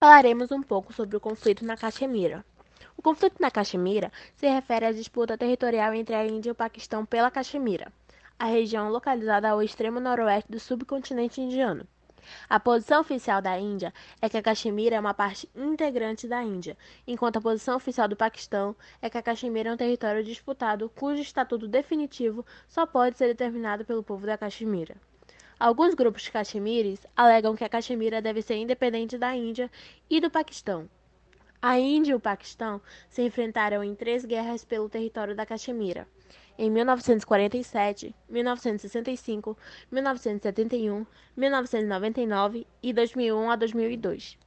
Falaremos um pouco sobre o conflito na Caxemira. O conflito na Caxemira se refere à disputa territorial entre a Índia e o Paquistão pela Caxemira, a região localizada ao extremo noroeste do subcontinente indiano. A posição oficial da Índia é que a Caxemira é uma parte integrante da Índia, enquanto a posição oficial do Paquistão é que a Caxemira é um território disputado cujo estatuto definitivo só pode ser determinado pelo povo da Caxemira. Alguns grupos caxemires alegam que a Caxemira deve ser independente da Índia e do Paquistão. A Índia e o Paquistão se enfrentaram em três guerras pelo território da Caxemira. Em 1947, 1965, 1971, 1999 e 2001 a 2002.